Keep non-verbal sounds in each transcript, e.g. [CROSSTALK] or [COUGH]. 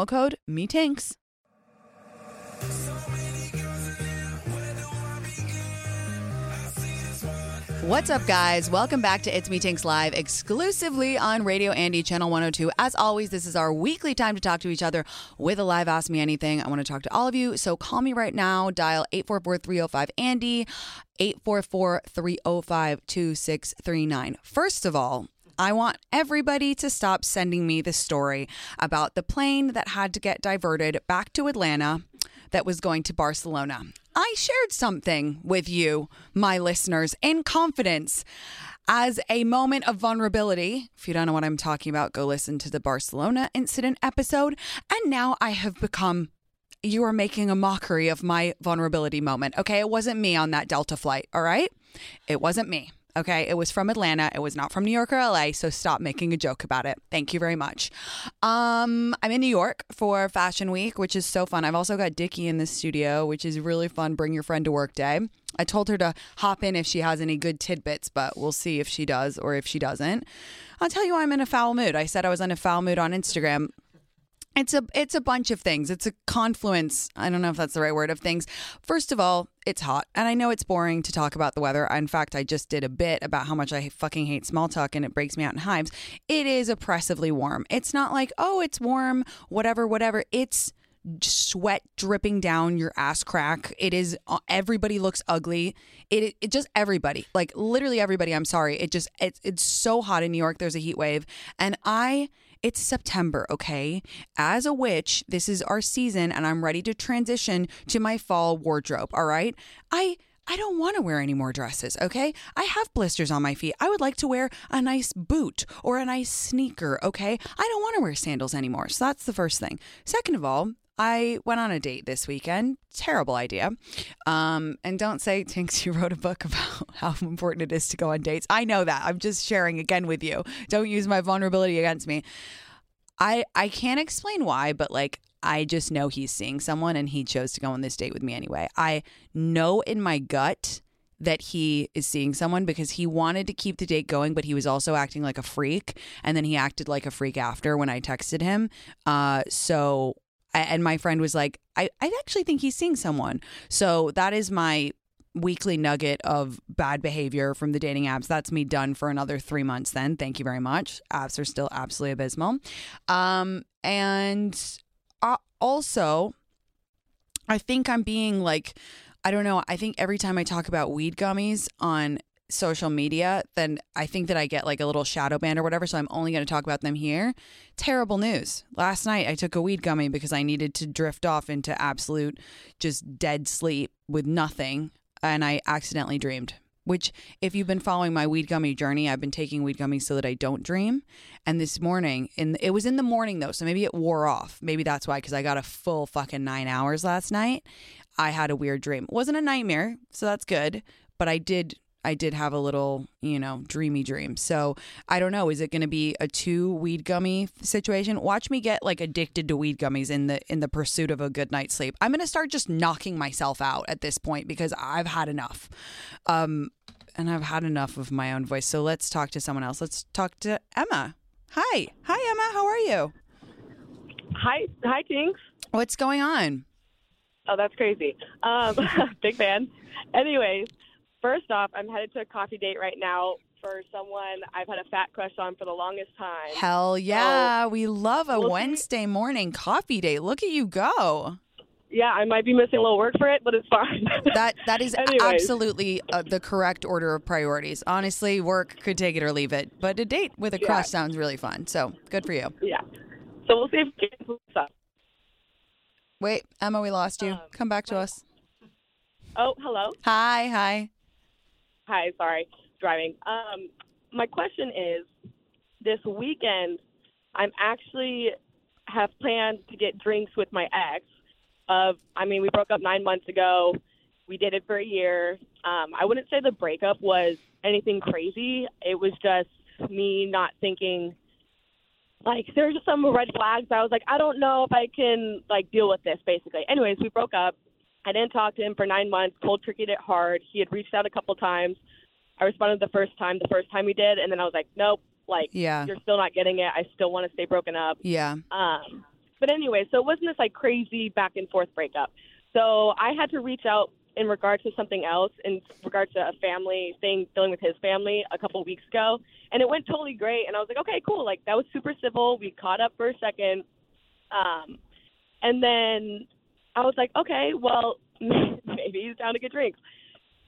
promo code MEETINKS. What's up, guys? Welcome back to It's Me Tinx Live, exclusively on Radio Andy, Channel 102. As always, this is our weekly time to talk to each other with a live Ask Me Anything. I want to talk to all of you, so call me right now. Dial 844-305-ANDY, 844-305-2639. First of all, I want everybody to stop sending me the story about the plane that had to get diverted back to Atlanta that was going to Barcelona. I shared something with you, my listeners, in confidence as a moment of vulnerability. If you don't know what I'm talking about, go listen to the Barcelona incident episode. And now I have become you are making a mockery of my vulnerability moment. Okay, it wasn't me on that Delta flight, all right? It wasn't me. Okay. It was from Atlanta. It was not from New York or LA. So stop making a joke about it. Thank you very much. Um, I'm in New York for Fashion Week, which is so fun. I've also got Dickie in the studio, which is really fun. Bring your friend to work day. I told her to hop in if she has any good tidbits, but we'll see if she does or if she doesn't. I'll tell you I'm in a foul mood. I said I was in a foul mood on Instagram. It's a it's a bunch of things. It's a confluence. I don't know if that's the right word of things. First of all, it's hot, and I know it's boring to talk about the weather. In fact, I just did a bit about how much I fucking hate small talk, and it breaks me out in hives. It is oppressively warm. It's not like oh, it's warm, whatever, whatever. It's sweat dripping down your ass crack. It is uh, everybody looks ugly. It, it just everybody, like literally everybody. I'm sorry. It just it's it's so hot in New York. There's a heat wave, and I it's September, okay? As a witch, this is our season and I'm ready to transition to my fall wardrobe, all right? I I don't want to wear any more dresses, okay? I have blisters on my feet. I would like to wear a nice boot or a nice sneaker, okay? I don't want to wear sandals anymore. So that's the first thing. Second of all, I went on a date this weekend. Terrible idea. Um, and don't say, [LAUGHS] Tinx, you wrote a book about [LAUGHS] how important it is to go on dates. I know that. I'm just sharing again with you. Don't use my vulnerability against me. I I can't explain why, but like I just know he's seeing someone and he chose to go on this date with me anyway. I know in my gut that he is seeing someone because he wanted to keep the date going, but he was also acting like a freak. And then he acted like a freak after when I texted him. Uh, so, and my friend was like, I, I actually think he's seeing someone. So that is my weekly nugget of bad behavior from the dating apps. That's me done for another three months then. Thank you very much. Apps are still absolutely abysmal. Um, and uh, also, I think I'm being like, I don't know. I think every time I talk about weed gummies on social media, then I think that I get like a little shadow band or whatever. So I'm only going to talk about them here. Terrible news. Last night I took a weed gummy because I needed to drift off into absolute just dead sleep with nothing. And I accidentally dreamed. Which, if you've been following my weed gummy journey, I've been taking weed gummies so that I don't dream. And this morning, in it was in the morning though, so maybe it wore off. Maybe that's why, because I got a full fucking nine hours last night. I had a weird dream. It wasn't a nightmare, so that's good. But I did I did have a little, you know, dreamy dream. So I don't know. Is it going to be a two weed gummy situation? Watch me get like addicted to weed gummies in the in the pursuit of a good night's sleep. I'm going to start just knocking myself out at this point because I've had enough, um, and I've had enough of my own voice. So let's talk to someone else. Let's talk to Emma. Hi, hi Emma. How are you? Hi, hi, Jinx. What's going on? Oh, that's crazy. Um, [LAUGHS] big fan. Anyways, first off, I'm headed to a coffee date right now for someone I've had a fat crush on for the longest time. Hell yeah. So, we love a we'll see. Wednesday morning coffee date. Look at you go. Yeah, I might be missing a little work for it, but it's fine. [LAUGHS] That that is Anyways. absolutely uh, the correct order of priorities. Honestly, work could take it or leave it, but a date with a Yeah. crush sounds really fun. So, good for you. yeah. So we'll see if we can up. Wait, Emma, we lost you. Um, Come back to us. Oh, hello. Hi, hi. Hi, sorry, driving. Um, my question is, this weekend, I'm actually have planned to get drinks with my ex. Of, I mean, we broke up nine months ago. We did it for a year. Um, I wouldn't say the breakup was anything crazy. It was just me not thinking. Like there were just some red flags. I was like, I don't know if I can like deal with this. Basically, anyways, we broke up. I didn't talk to him for nine months. Cold turkeyed it hard. He had reached out a couple times. I responded the first time, the first time he did, and then I was like, nope. Like Yeah. you're still not getting it. I still want to stay broken up. Yeah. Um, but anyway, so it wasn't this like crazy back and forth breakup. So I had to reach out in regards to something else, in regards to a family thing, dealing with his family a couple weeks ago, and it went totally great. And I was like, okay, cool. Like that was super civil. We caught up for a second, um, and then I was like, okay, well, [LAUGHS] maybe he's down to get drinks.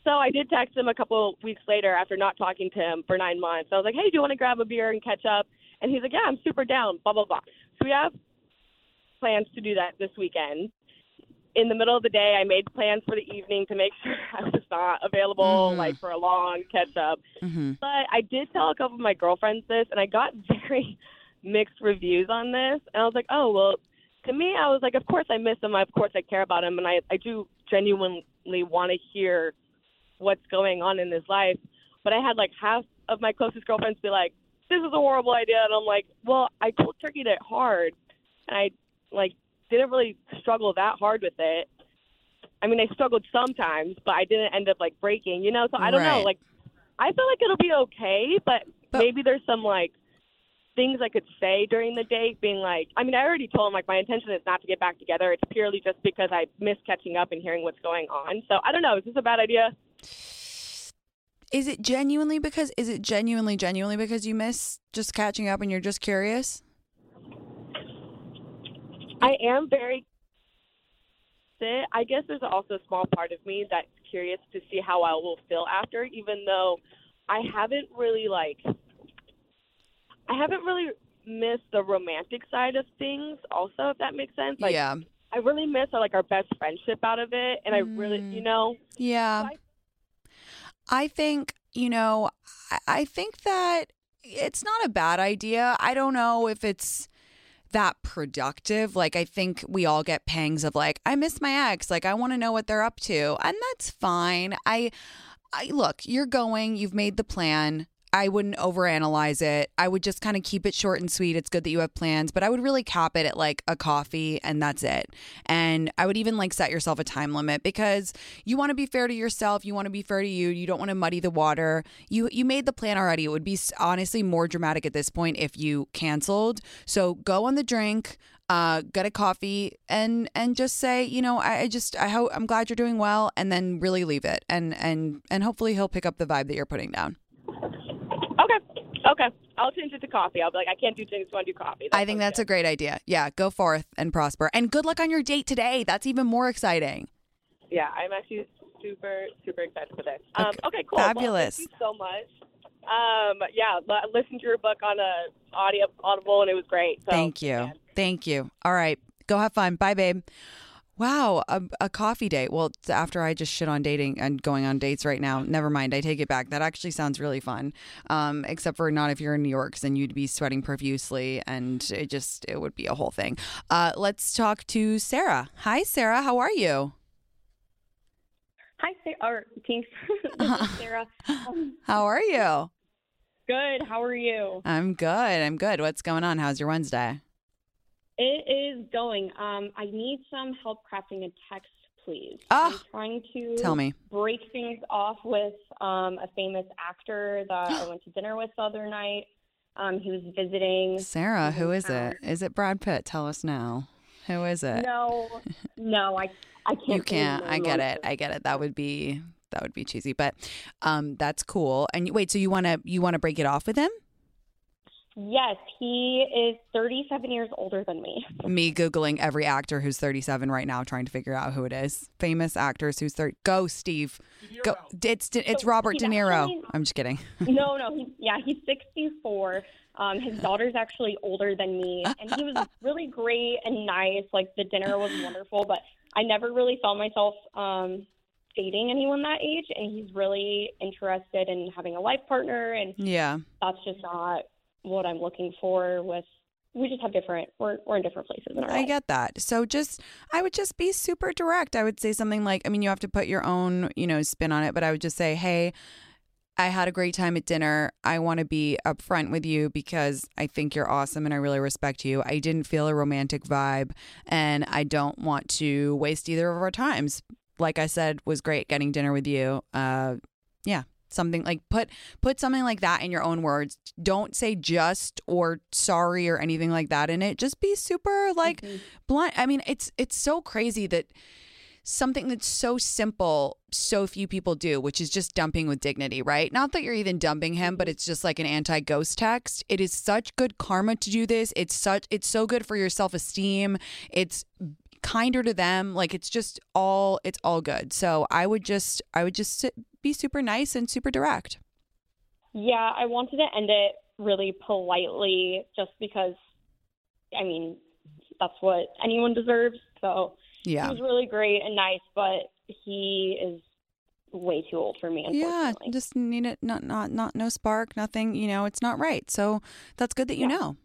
So I did text him a couple weeks later after not talking to him for nine months. I was like, hey, do you want to grab a beer and catch up? And he's like, yeah, I'm super down, blah, blah, blah. So we have plans to do that this weekend. In the middle of the day, I made plans for the evening to make [LAUGHS] sure I was not available, Mhm. like for a long catch up. hmm But I did tell a couple of my girlfriends this, and I got [LAUGHS] very mixed reviews on this. And I was like, oh, well, to me, I was like, of course I miss him. Of course I care about him. And I, I do genuinely want to hear what's going on in his life. But I had like half of my closest girlfriends be like, this is a horrible idea. And I'm like, well, I cold turkeyed it hard. And I, like, didn't really struggle that hard with it. I mean, I struggled sometimes, but I didn't end up like breaking, you know? So I don't know. Like, I feel like it'll be okay, but, But- maybe there's some like things I could say during the date, being like, I mean, I already told him like my intention is not to get back together. It's purely just because I miss catching up and hearing what's going on. So I don't know. Is this a bad idea? Is it genuinely because is it genuinely genuinely because you miss just catching up and you're just curious? I am very. I guess there's also a small part of me that's curious to see how I will feel after, even though I haven't really like. I haven't really missed the romantic side of things. Also, if that makes sense. Like, yeah. I really miss uh, like our best friendship out of it, and I really, Mm. you know, Yeah. I- I think, you know, I, I think that it's not a bad idea. I don't know if it's that productive. Like, I think we all get pangs of like, I miss my ex. Like, I want to know what they're up to. And that's fine. I, I look, you're going, you've made the plan. I wouldn't overanalyze it. I would just kind of keep it short and sweet. It's good that you have plans, but I would really cap it at like a coffee and that's it. And I would even like set yourself a time limit because you want to be fair to yourself. You want to be fair to you. You don't want to muddy the water. You you made the plan already. It would be honestly more dramatic at this point if you canceled. So go on the drink uh, get a coffee and and just say, you know, I, I just I hope I'm glad you're doing well, and then really leave it, and and and hopefully he'll pick up the vibe that you're putting down. Okay. I'll change it to coffee. I'll be like, I can't do drinks. I want to do coffee. I think that's a great idea. Yeah, go forth and prosper, and good luck on your date today. That's even more exciting. Yeah, I'm actually super, super excited for this. Um, Okay, okay, cool. Well, fabulous. thank you so much. Um, yeah, li- listened to your book on a audio Audible, and it was great. So, Thank you. yeah. Thank you. All right. Go have fun. Bye, babe. Wow, a, a coffee date. Well, after I just shit on dating and going on dates right now, never mind. I take it back. That actually sounds really fun. Um, except for not if you're in New York, then you'd be sweating profusely, and it just it would be a whole thing. Uh, let's talk to Sarah. Hi, Sarah. How are you? Hi, Sarah. Or, thanks. [LAUGHS] [LAUGHS] Sarah. Um, How are you? good. How are you? I'm good. I'm good. What's going on? How's your Wednesday? It is going. Um, I need some help crafting a text, please. Ah, I'm trying to Tell me. break things off with um, a famous actor that I [GASPS] went to dinner with the other night. Um, he was visiting. Sarah, who is it? Is it Brad Pitt? Tell us now. Who is it? No, no, I, I can't. you can't. I get it. I get it. That would be that would be cheesy, but um, that's cool. And wait, so you want to you want to break it off with him? Yes, he is 37 years older than me. [LAUGHS] Me googling every actor who's 37 right now, trying to figure out who it is. Famous actors who's 30. Go, Steve. Go. It's it's So Robert De Niro. actually- I'm just kidding. [LAUGHS] no, no, he, yeah, he's 64. Um, his daughter's actually older than me, and he was [LAUGHS] really great and nice. Like the dinner was wonderful, but I never really saw myself um, dating anyone that age. And he's really interested in having a life partner, and Yeah. that's just not what I'm looking for. With we just have different. We're we're in different places in our I life. get that. So just I would just be super direct. I would say something like I mean you have to put your own, you know, spin on it, but I would just say, "Hey, I had a great time at dinner. I want to be upfront with you because I think you're awesome and I really respect you. I didn't feel a romantic vibe and I don't want to waste either of our times. Like I said, was great getting dinner with you. Uh yeah, something like put put something like that in your own words. Don't say just or sorry or anything like that in it. Just be super like Mhm. blunt. I mean, it's it's so crazy that something that's so simple so few people do which is just dumping with dignity right not that you're even dumping him but it's just like an anti-ghost text it is such good karma to do this it's such it's so good for your self-esteem it's kinder to them like it's just all it's all good so i would just i would just sit, be super nice and super direct Yeah, I wanted to end it really politely just because, I mean, that's what anyone deserves. So yeah he was really great and nice, but he is way too old for me, yeah just need it not not not no spark nothing you know it's not right so that's good that you Yeah. know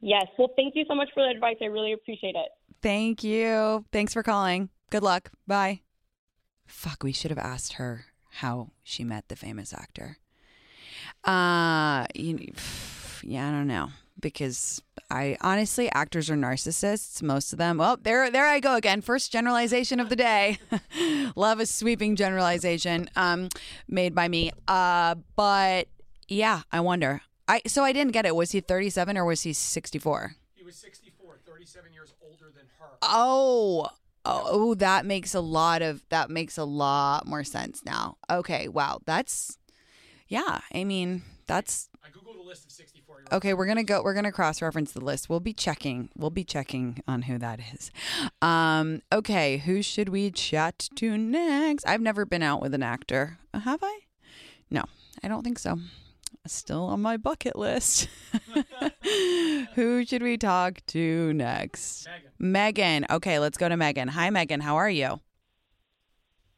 Yes. Well, thank you so much for the advice. I really appreciate it. Thank you. Thanks for calling. Good luck. Bye. Fuck, we should have asked her how she met the famous actor. Uh, you, yeah, I don't know because I honestly actors are narcissists, most of them. Well, there there I go again. First generalization of the day. [LAUGHS] Love a sweeping generalization um made by me. Uh, but yeah, I wonder. I so I didn't get it. Was he 37 or was he 64? He was 64, 37 years older than her. Oh, oh, oh, that makes a lot of that makes a lot more sense now. Okay, wow, that's yeah. I mean, that's I googled a list of 64 okay. We're gonna go. We're gonna cross reference the list. We'll be checking. We'll be checking on who that is. Um. Okay, who should we chat to next? I've never been out with an actor. Have I? No, I don't think so. Still on my bucket list. [LAUGHS] [LAUGHS] who should we talk to next? Megan. Megan. Okay, let's go to Megan. Hi, Megan. How are you?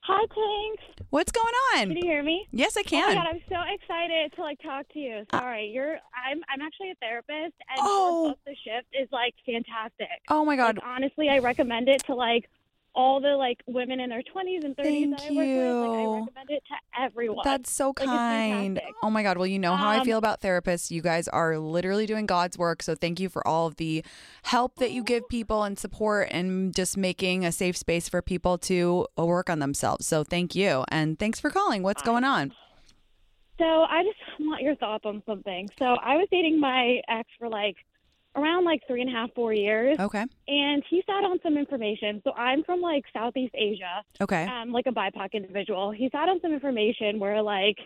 Hi, thanks. What's going on? Can you hear me? Yes, I Oh my can. god, I'm so excited to like talk to you. Uh, Sorry, you're. I'm. I'm actually a therapist, and Oh. The Shift, is like fantastic. Oh my Like, God. honestly, I recommend it to like all the like women in their 20s and 30s Thank that I work with. Like I recommend it to everyone. That's so kind. fantastic. Oh my God. Well, you know how I Um, feel about therapists. You guys are literally doing God's work. So thank you for all of the help that you give people and support and just making a safe space for people to uh, work on themselves. So thank you. And thanks for calling. What's going on? So I just want your thoughts on something. So I was dating my ex for like around like three and a half, four years, Okay. and he sat on some information. So I'm from like Southeast Asia, Okay. um, like a BIPOC individual. He sat on some information where like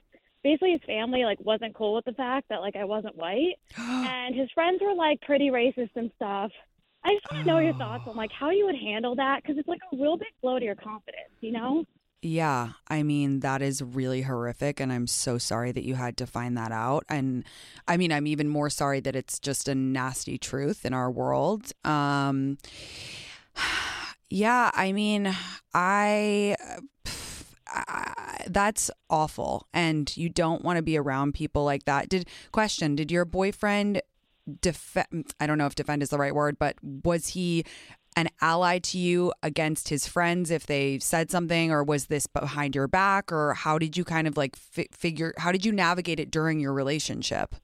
basically his family like wasn't cool with the fact that like I wasn't white, [GASPS] and his friends were like pretty racist and stuff. I just want to know your thoughts on like how you would handle that because it's like a real big blow to your confidence, you know? Yeah, I mean that is really horrific and I'm so sorry that you had to find that out and I mean I'm even more sorry that it's just a nasty truth in our world. Um [SIGHS] yeah, I mean I, that's awful and you don't want to be around people like that. Did question, did your boyfriend defend I don't know if defend is the right word, but was he an ally to you against his friends if they said something or was this behind your back or how did you kind of like fi- figure how did you navigate it during your relationship?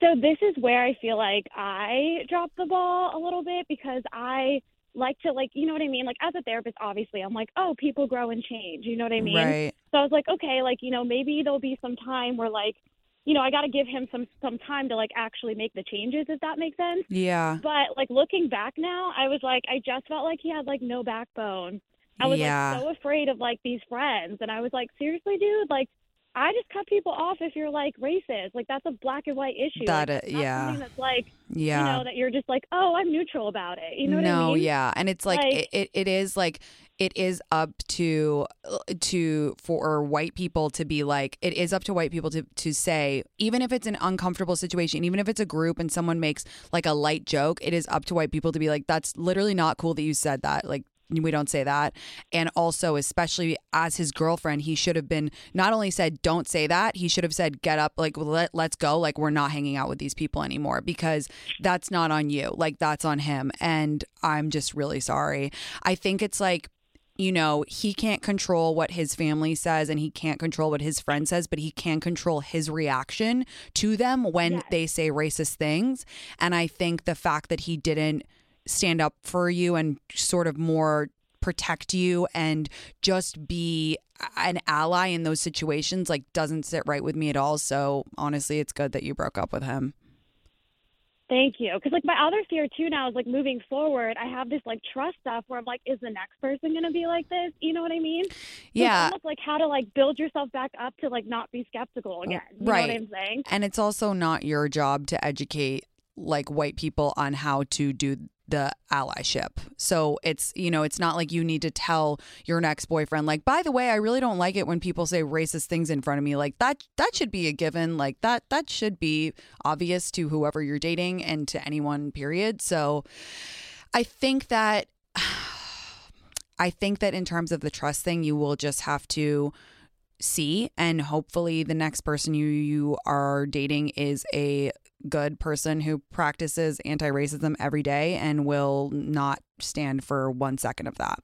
So this is where I feel like I dropped the ball a little bit because I like to like you know what I mean? Like as a therapist obviously I'm like oh people grow and change you know what I mean? Right. So I was like okay like you know maybe there'll be some time where like you know I got to give him some some time to like actually make the changes if that makes sense. Yeah. But like looking back now I was like I just felt like he had like no backbone. I was Yeah. like so afraid of like these friends. And I was like seriously dude? Like I just cut people off if you're like racist. Like that's a black and white issue. That, like, uh, yeah. that's like yeah you know that you're just like oh I'm neutral about it. You know what no I mean? Oh yeah and it's like, Like- it, it, it is like it is up to to for white people to be like it is up to white people to to say even if it's an uncomfortable situation even if it's a group and someone makes like a light joke it is up to white people to be like that's literally not cool that you said that like we don't say that. And also especially as his girlfriend he should have been not only said don't say that he should have said get up like let, let's go. Like we're not hanging out with these people anymore because that's not on you. Like that's on him. And i'm just really sorry. I think it's like you know, he can't control what his family says and he can't control what his friend says, but he can control his reaction to them when Yes. they say racist things. And I think the fact that he didn't stand up for you and sort of more protect you and just be an ally in those situations like doesn't sit right with me at all. So honestly, it's good that you broke up with him. Thank you. Because like my other fear too now is like moving forward, I have this like trust stuff where I'm like, is the next person gonna be like this? You know what I mean? It's Yeah. almost like how to like build yourself back up to like not be skeptical uh, again. You know Right. what I'm saying? And it's also not your job to educate like white people on how to do the allyship. So it's, you know, it's not like you need to tell your next boyfriend like, "By the way, I really don't like it when people say racist things in front of me." Like that that should be a given. Like that that should be obvious to whoever you're dating and to anyone period. So I think that [SIGHS] I think that in terms of the trust thing, you will just have to see and hopefully the next person you you are dating is a good person who practices anti-racism every day and will not stand for one second of that.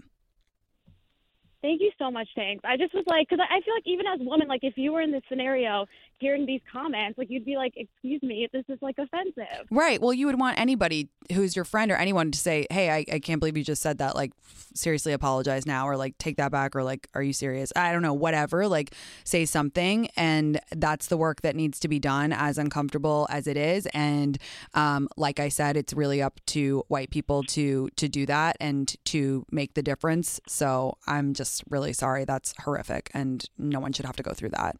Thank you so much, thanks. I just was like, because I I feel like even as a woman, like if you were in this scenario, hearing these comments, like you'd be like, excuse me, this is like offensive. Right. Well, you would want anybody who's your friend or anyone to say, "Hey, I, I can't believe you just said that. Like, seriously, apologize now, or like take that back, or like, are you serious? I don't know, whatever. Like, say something, and that's the work that needs to be done, as uncomfortable as it is. And um, like I said, it's really up to white people to to do that and to make the difference. So I'm just really sorry. That's horrific, and no one should have to go through that.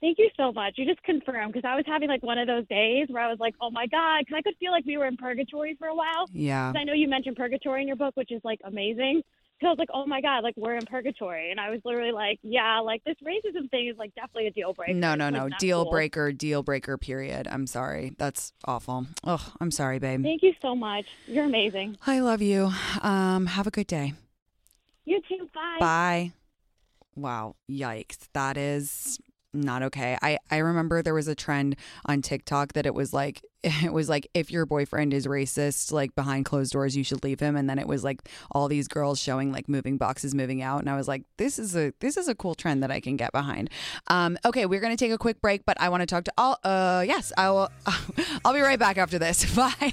Thank you so much. You just confirmed because I was having like one of those days where I was like, oh my God, because I could feel like we were in purgatory for a while. Yeah. I know you mentioned purgatory in your book, which is like amazing. So I was like, oh my God, like we're in purgatory. And I was literally like, yeah, like this racism thing is like definitely a deal breaker. No, no, like, no. Deal cool. breaker, deal breaker, period. I'm sorry. That's awful. Oh, I'm sorry, babe. Thank you so much. You're amazing. I love you. Um, have a good day. You too. Bye. Bye. Wow. Yikes. That is not okay. I I remember there was a trend on TikTok that it was like [LAUGHS] it was like if your boyfriend is racist like behind closed doors you should leave him and then it was like all these girls showing like moving boxes moving out and I was like this is a this is a cool trend that I can get behind. Um okay, we're going to take a quick break but I want to talk to all uh yes, I will [LAUGHS] I'll be right back after this. [LAUGHS] Bye.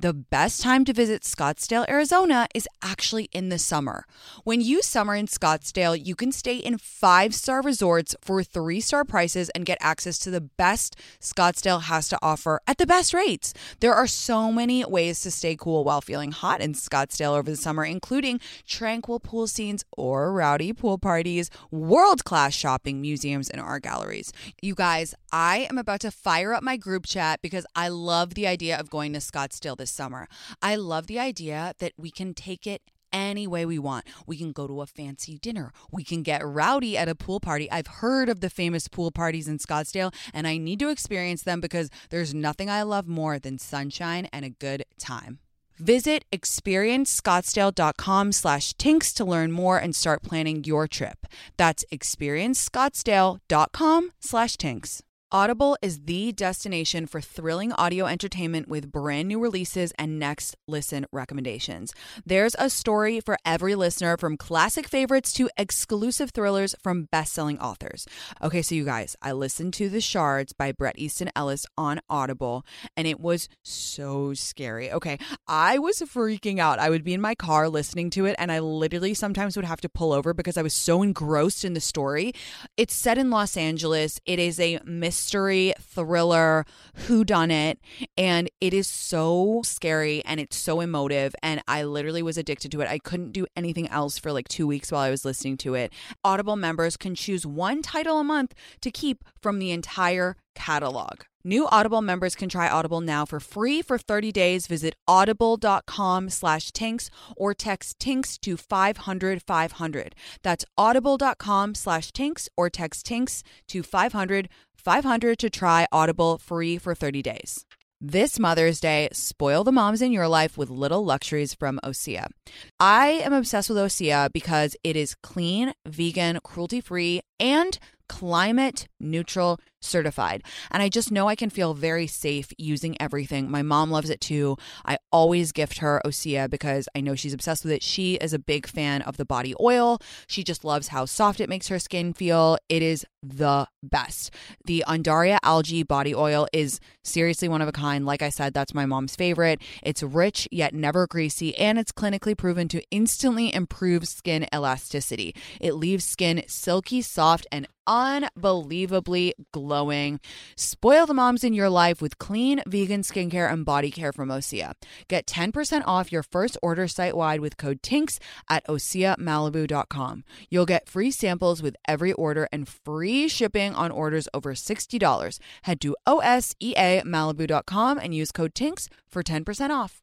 The best time to visit Scottsdale, Arizona is actually in the summer. When you summer in Scottsdale, you can stay in five star resorts for three star prices and get access to the best Scottsdale has to offer at the best rates. There are so many ways to stay cool while feeling hot in Scottsdale over the summer, including tranquil pool scenes or rowdy pool parties, world class shopping, museums, and art galleries. You guys, I am about to fire up my group chat because I love the idea of going to Scottsdale this summer. I love the idea that we can take it any way we want. We can go to a fancy dinner. We can get rowdy at a pool party. I've heard of the famous pool parties in Scottsdale and I need to experience them because there's nothing I love more than sunshine and a good time. Visit experiencescottsdale.com slash tinx to learn more and start planning your trip. That's experiencescottsdale.com slash tinx. Audible is the destination for thrilling audio entertainment with brand new releases and next listen recommendations. There's a story for every listener from classic favorites to exclusive thrillers from best-selling authors. Okay, so you guys, I listened to The Shards by Bret Easton Ellis on Audible and it was so scary. Okay, I was freaking out. I would be in my car listening to it and I literally sometimes would have to pull over because I was so engrossed in the story. It's set in Los Angeles. It is a mystery mystery thriller who done it and it is so scary and it's so emotive and I literally was addicted to it. I couldn't do anything else for like 2 weeks while I was listening to it. Audible members can choose one title a month to keep from the entire catalog. New Audible members can try Audible now for free for 30 days. Visit audible.com slash tinx or text tinx to 500 500. That's audible.com slash tinx or text tinx to 500 500 to try Audible free for 30 days. This Mother's Day, spoil the moms in your life with little luxuries from Osea. I am obsessed with Osea because it is clean, vegan, cruelty free, and climate neutral certified. And I just know I can feel very safe using everything. My mom loves it too. I always gift her Osea because I know she's obsessed with it. She is a big fan of the body oil. She just loves how soft it makes her skin feel. It is the best. The Undaria algae body oil is seriously one of a kind. Like I said, that's my mom's favorite. It's rich yet never greasy, and it's clinically proven to instantly improve skin elasticity. It leaves skin silky, soft, and unbelievably glowing. Spoil the moms in your life with clean vegan skincare and body care from Osea. Get 10% off your first order site wide with code TINX at OseaMalibu.com. You'll get free samples with every order and free shipping on orders over $60. Head to OSEAMalibu.com and use code TINX for 10% off.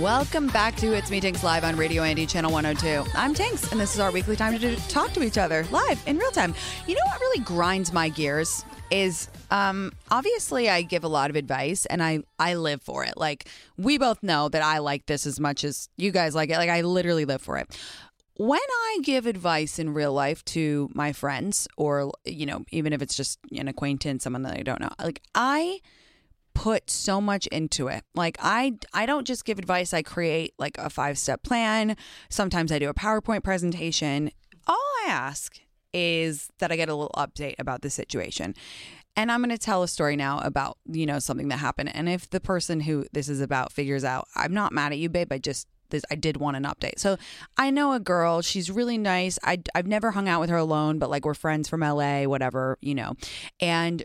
Welcome back to It's Me Tinx Live on Radio Andy Channel 102. I'm Tinx, and this is our weekly time to do- talk to each other live in real time. You know what really grinds my gears is Um, obviously, I give a lot of advice, and I I live for it. Like we both know that I like this as much as you guys like it. Like I literally live for it. When I give advice in real life to my friends, or you know, even if it's just an acquaintance, someone that I don't know, like I put so much into it. Like I I don't just give advice, I create like a 5-step plan. Sometimes I do a PowerPoint presentation. All I ask is that I get a little update about the situation. And I'm going to tell a story now about, you know, something that happened. And if the person who this is about figures out, I'm not mad at you, babe. I just this I did want an update. So I know a girl. She's really nice. I I've never hung out with her alone, but like we're friends from LA, whatever, you know. And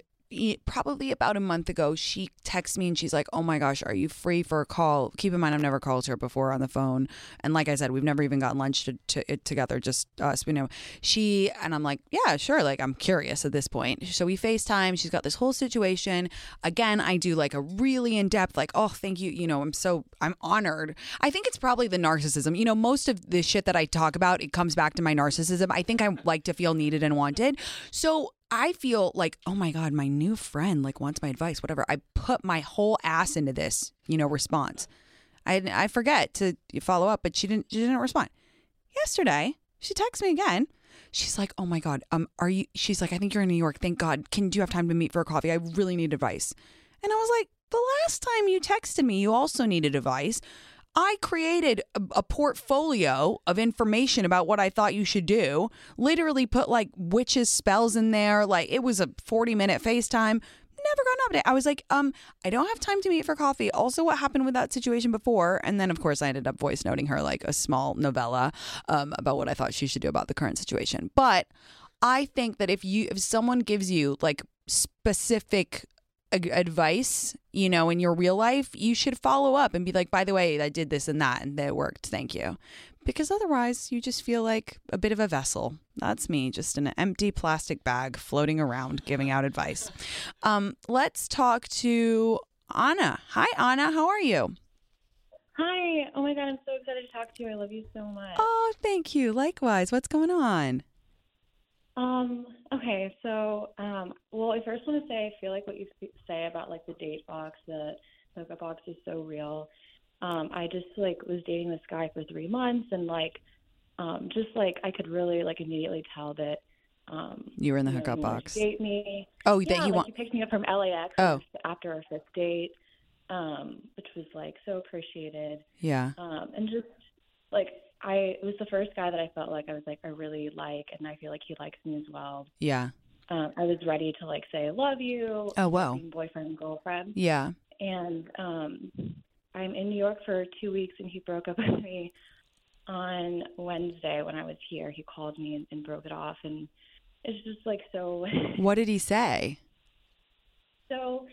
probably about a month ago, she texts me and she's like, "Oh my gosh, are you free for a call?" Keep in mind, I've never called her before on the phone, and like I said, we've never even gotten lunch to, to together, just us. You know, she and I'm like, "Yeah, sure." Like I'm curious at this point, so we Facetime. She's got this whole situation. Again, I do like a really in depth, like, "Oh, thank you." You know, I'm so I'm honored. I think it's probably the narcissism. You know, most of the shit that I talk about, it comes back to my narcissism. I think I like to feel needed and wanted. So I feel like, oh my God, my new friend like wants my advice, whatever. I put my whole ass into this, you know, response. I I forget to follow up, but she didn't she didn't respond. Yesterday, she texts me again. She's like, "Oh my god, um, are you?" She's like, "I think you're in New York. Thank God. Can do you have time to meet for a coffee? I really need advice." And I was like, "The last time you texted me, you also needed advice. I created a, a portfolio of information about what I thought you should do. Literally put like witches spells in there. Like it was a 40 minute FaceTime. Never got an update. I was like, um, I don't have time to meet for coffee. Also, what happened with that situation before? And then, of course, I ended up voice noting her like a small novella um, about what I thought she should do about the current situation. But I think that if you if someone gives you like specific advice, you know, in your real life, you should follow up and be like, by the way, I did this and that and it worked. Thank you. Because otherwise, you just feel like a bit of a vessel. That's me, just an empty plastic bag floating around giving out advice. Um, let's talk to Anna. Hi, Anna. How are you? Hi. Oh my God, I'm so excited to talk to you. I love you so much. Oh, thank you. Likewise. What's going on? Um, okay, so um well I first want to say I feel like what you say about like the date box, the hookup box is so real. Um, I just like was dating this guy for three months and like um just like I could really like immediately tell that um You were in the you know, hookup box. date me. Oh, yeah, that you like, want. he picked me up from LAX Oh. after our fifth date, um, which was like so appreciated. Yeah. um, and just like I it was the first guy that I felt like I was like I really like, and I feel like he likes me as well. Yeah. Um, I was ready to like say I love you, Oh, wow. boyfriend and girlfriend, Yeah. and um, I'm in New York for two weeks, and he broke up [LAUGHS] with me on Wednesday when I was here. He called me and, and broke it off, and it's just like so. [LAUGHS] What did he say? So,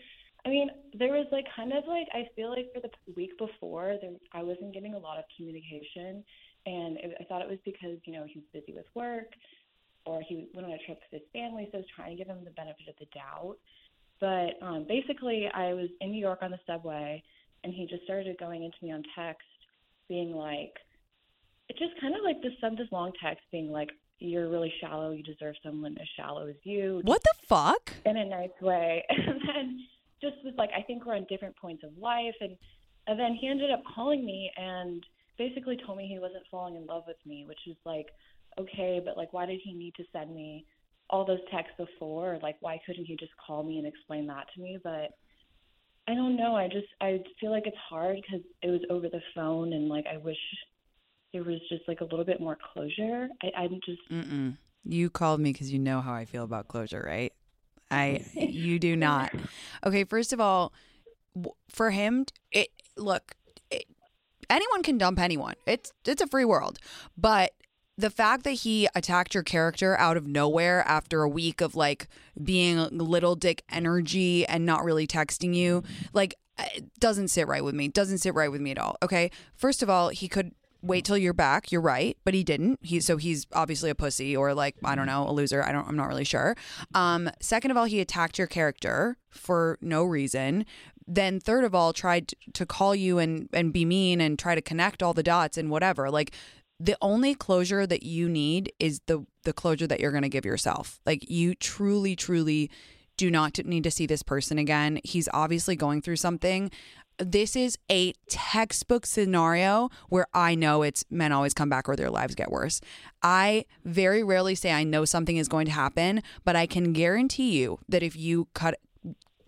I mean, there was like kind of like I feel like for the week before, there I wasn't getting a lot of communication, and it, I thought it was because you know he was busy with work, or he went on a trip with his family, so I was trying to give him the benefit of the doubt. But um, basically, I was in New York on the subway, and he just started going into me on text, being like, it just kind of like just sent this long text being like, "You're really shallow. You deserve someone as shallow as you." What the fuck? in a nice way. [LAUGHS] And then just was like, I think we're on different points of life. And, and then he ended up calling me and basically told me he wasn't falling in love with me, which is like, okay, but like, why did he need to send me all those texts before? Like, why couldn't he just call me and explain that to me? But I don't know. I just, I feel like it's hard because it was over the phone and like, I wish there was just like a little bit more closure. I, I'm just, Mm-mm. You called me because you know how I feel about closure, right? I [LAUGHS] you do not. Okay, first of all, for him, it look, anyone can dump anyone. It's it's a free world, but the fact that he attacked your character out of nowhere after a week of like being little dick energy and not really texting you, like it doesn't sit right with me. Doesn't sit right with me at all. Okay, first of all, he could wait till you're back. You're right, but he didn't. He so he's obviously a pussy or like I don't know, a loser. I don't. I'm not really sure. Um, second of all, he attacked your character for no reason. Then third of all, tried to call you and and be mean and try to connect all the dots and whatever. Like the only closure that you need is the the closure that you're going to give yourself. Like you truly, truly do not need to see this person again. He's obviously going through something. This is a textbook scenario where I know it's men always come back or their lives get worse. I very rarely say I know something is going to happen, but I can guarantee you that if you cut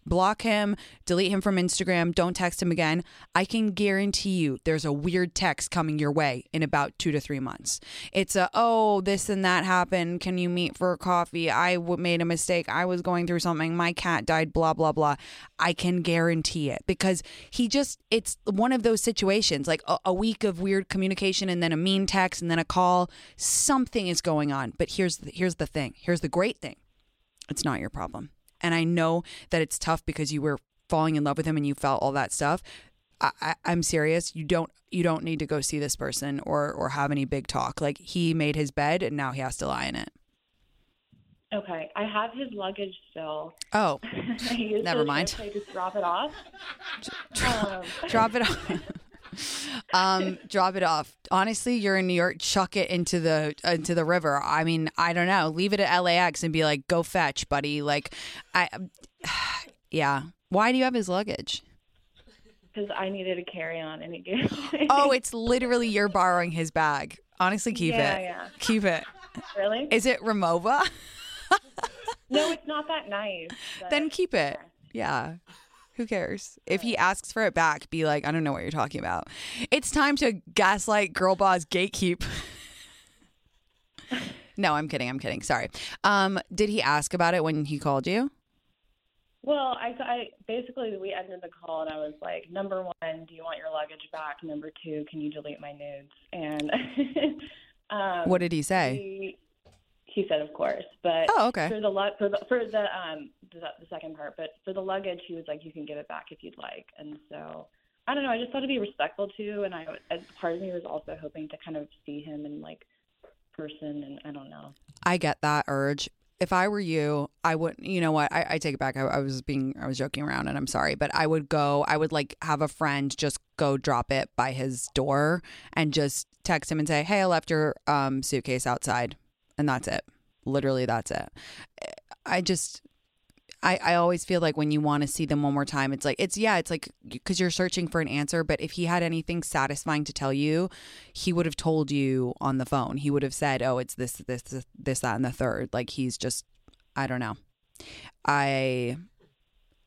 block him, delete him from Instagram, don't text him again, I can guarantee you there's a weird text coming your way in about two to three months. It's a, oh, this and that happened. Can you meet for coffee? I w- made a mistake. I was going through something. My cat died, blah, blah, blah. I can guarantee it because he just, it's one of those situations like a, a week of weird communication and then a mean text and then a call. Something is going on. But here's the, here's the thing. Here's the great thing. It's not your problem and I know that it's tough because you were falling in love with him and you felt all that stuff. I, I, I'm serious. You don't you don't need to go see this person or or have any big talk. Like he made his bed and now he has to lie in it. Okay, I have his luggage still. Oh, [LAUGHS] never mind. I just [LAUGHS] drop it off? Um, drop it off. [LAUGHS] um, drop it off. Honestly, you're in New York. Chuck it into the into the river. I mean, I don't know. Leave it at LAX and be like, go fetch, buddy. Like, I, [SIGHS] yeah. Why do you have his luggage? because I needed a carry on and it gave. [GASPS] Oh, it's literally you're borrowing his bag. Honestly, keep Yeah, it. yeah. Keep it. [LAUGHS] really? Is it Rimowa? no, it's not that nice. then keep it. Yeah. Who cares? If he asks for it back, be like, I don't know what you're talking about. It's time to gaslight girl boss gatekeep. [LAUGHS] no, I'm kidding. I'm kidding. Sorry. Um, did he ask about it when he called you? Well, I, I basically we ended the call and I was like, number one, do you want your luggage back? Number two, can you delete my nudes? And [LAUGHS] um, What did he say? He, he said, of course, but Oh, okay. for the for the for the um the, the second part, but for the luggage, he was like, you can give it back if you'd like. And so I don't know. I just thought to be respectful too, and I as part of me was also hoping to kind of see him in like person, and I don't know. I get that urge. If I were you, I would. You know what? I, I take it back. I, I was being, I was joking around, and I'm sorry, but I would go. I would like have a friend just go drop it by his door and just text him and say, "Hey, I left your um, suitcase outside," and that's it. Literally, that's it. I just. I, I always feel like when you want to see them one more time, it's like, it's, yeah, it's like, because you're searching for an answer. But if he had anything satisfying to tell you, he would have told you on the phone. He would have said, oh, it's this, this, this, this that, and the third. Like he's just, I don't know. I,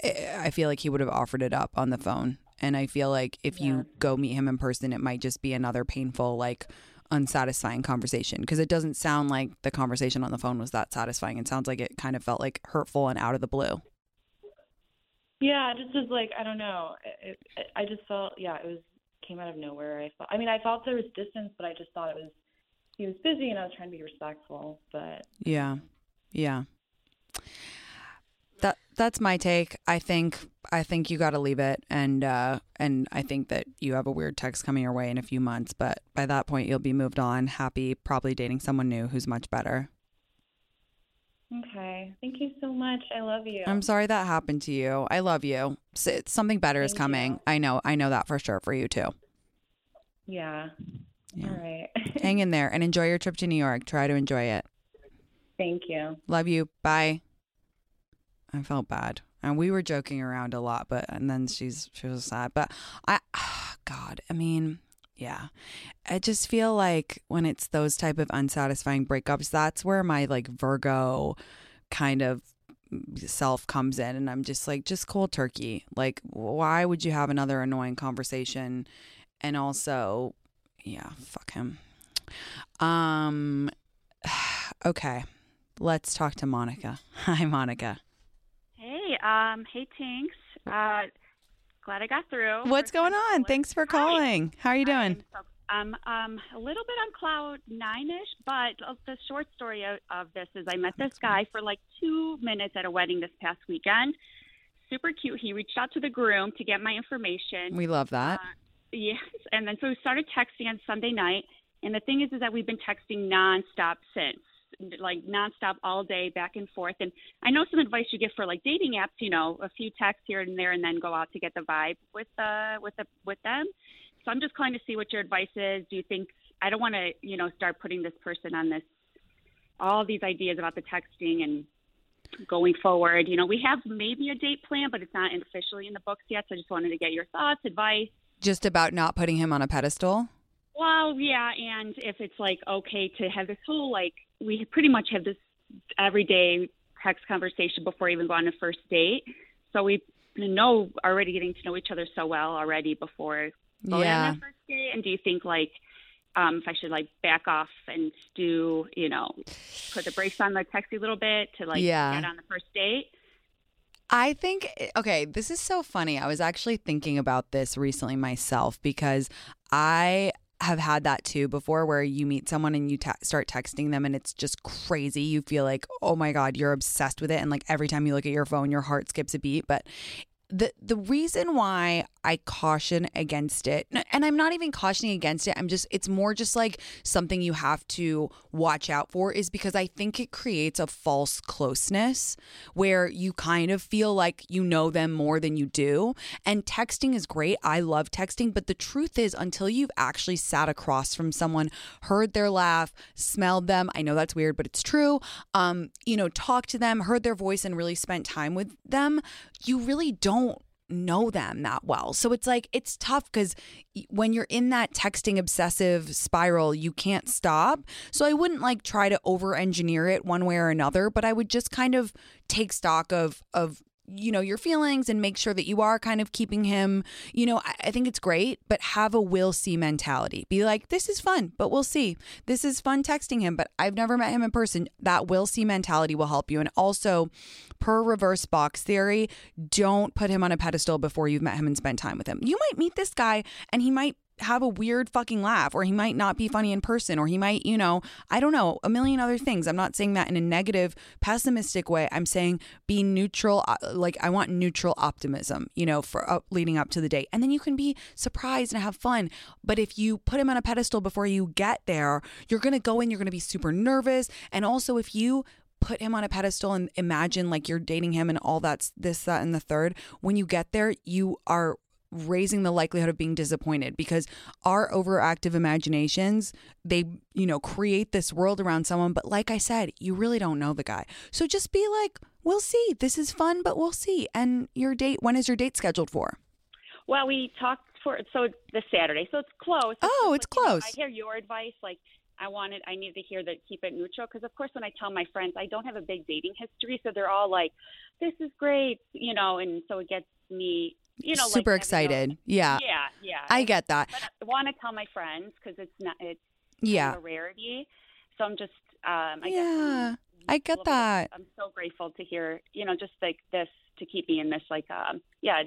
eh, I feel like he would have offered it up on the phone. And I feel like if you go meet him in person, it might just be another painful, like, unsatisfying conversation because it doesn't sound like the conversation on the phone was that satisfying. It sounds like it kind of felt like hurtful and out of the blue. Yeah, it just was like I don't know. It, it, I just felt yeah, it was came out of nowhere. I felt. I mean, I felt there was distance, but I just thought it was he was busy, and I was trying to be respectful. But Yeah. Yeah. That that's my take. I think I think you got to leave it and uh and I think that you have a weird text coming your way in a few months, but by that point you'll be moved on, happy, probably dating someone new who's much better. okay, thank you so much. I love you. I'm sorry that happened to you. I love you. S- Something better is coming. you. I know. I know that for sure for you too. Yeah. Yeah. All right. [LAUGHS] Hang in there and enjoy your trip to New York. Try to enjoy it. thank you. Love you. Bye. I felt bad. And we were joking around a lot, but and then she's she was sad. But I [SIGHS] God, I mean, yeah. I just feel like when it's those type of unsatisfying breakups, that's where my like Virgo kind of self comes in and I'm just like just cold turkey. Like why would you have another annoying conversation? And also, yeah, fuck him. Um [SIGHS] okay. Let's talk to Monica. [LAUGHS] Hi Monica. Hey, um, hey Tinx. Uh, glad I got through. What's First going on? Thanks for Hi. calling. How are you doing? I'm um a little bit on cloud nine ish, but the short story of, of this is I met this guy for like two minutes at a wedding this past weekend. Super cute. He reached out to the groom to get my information. We love that. Uh, yes, and then so we started texting on Sunday night. And the thing is, is that we've been texting nonstop since, like nonstop all day, back and forth. And I know some advice you give for like dating apps, you know, a few texts here and there, and then go out to get the vibe with uh with the with them. So I'm just calling to see what your advice is. Do you think I don't want to, you know, start putting this person on this all these ideas about the texting and going forward. You know, we have maybe a date plan, but it's not officially in the books yet. So I just wanted to get your thoughts, advice. Just about not putting him on a pedestal? Well, yeah, and if it's like okay to have this whole like we pretty much have this everyday text conversation before even going on a first date. So we know already getting to know each other so well already before going Yeah. on that first date. And do you think like um, if I should like back off and do you know put the brakes on the texting a little bit to like Yeah. get on the first date? I think, okay, this is so funny. I was actually thinking about this recently myself because I have had that too before where you meet someone and you te- start texting them and it's just crazy. You feel like, oh my God, you're obsessed with it. And like every time you look at your phone, your heart skips a beat. But the the reason why I caution against it, and I'm not even cautioning against it, I'm just it's more just like something you have to watch out for is because I think it creates a false closeness where you kind of feel like you know them more than you do. And texting is great. I love texting, but the truth is until you've actually sat across from someone, heard their laugh, smelled them, I know that's weird, but it's true. Um, you know, talked to them, heard their voice and really spent time with them, you really don't know them that well. So it's like it's tough cuz when you're in that texting obsessive spiral, you can't stop. So I wouldn't like try to over engineer it one way or another, but I would just kind of take stock of of you know your feelings and make sure that you are kind of keeping him you know I, I think it's great but have a will see mentality. Be like this is fun but we'll see. This is fun texting him but i've never met him in person. That will see mentality will help you. And also per reverse box theory don't put him on a pedestal before you've met him and spent time with him. You might meet this guy and he might have a weird fucking laugh or he might not be funny in person or he might you know i don't know a million other things. I'm not saying that in a negative pessimistic way. I'm saying be neutral uh, like i want neutral optimism you know for up, leading up to the date and then you can be surprised and have fun. But if you put him on a pedestal before you get there you're going to go in you're going to be super nervous. And also if you put him on a pedestal and imagine like you're dating him and all that's this that and the third when you get there you are raising the likelihood of being disappointed because our overactive imaginations they you know create this world around someone. But like i said you really don't know the guy. So just be like we'll see. This is fun but we'll see. And your date when is your date scheduled for? Well, we talked for so this Saturday, so it's close. Oh, it's like, you know, close. I hear your advice. Like, I wanted, I needed to hear that keep it neutral. Because, of course, when I tell my friends, I don't have a big dating history, so they're all like, "This is great," you know, and so it gets me, you know, super having excited yeah yeah, yeah. i get that But I want to tell my friends because it's not, it's yeah a rarity. So I'm just, um, I guess yeah i get little bit- that I'm so grateful to hear, you know, just like this to keep me in this, like, um, yeah,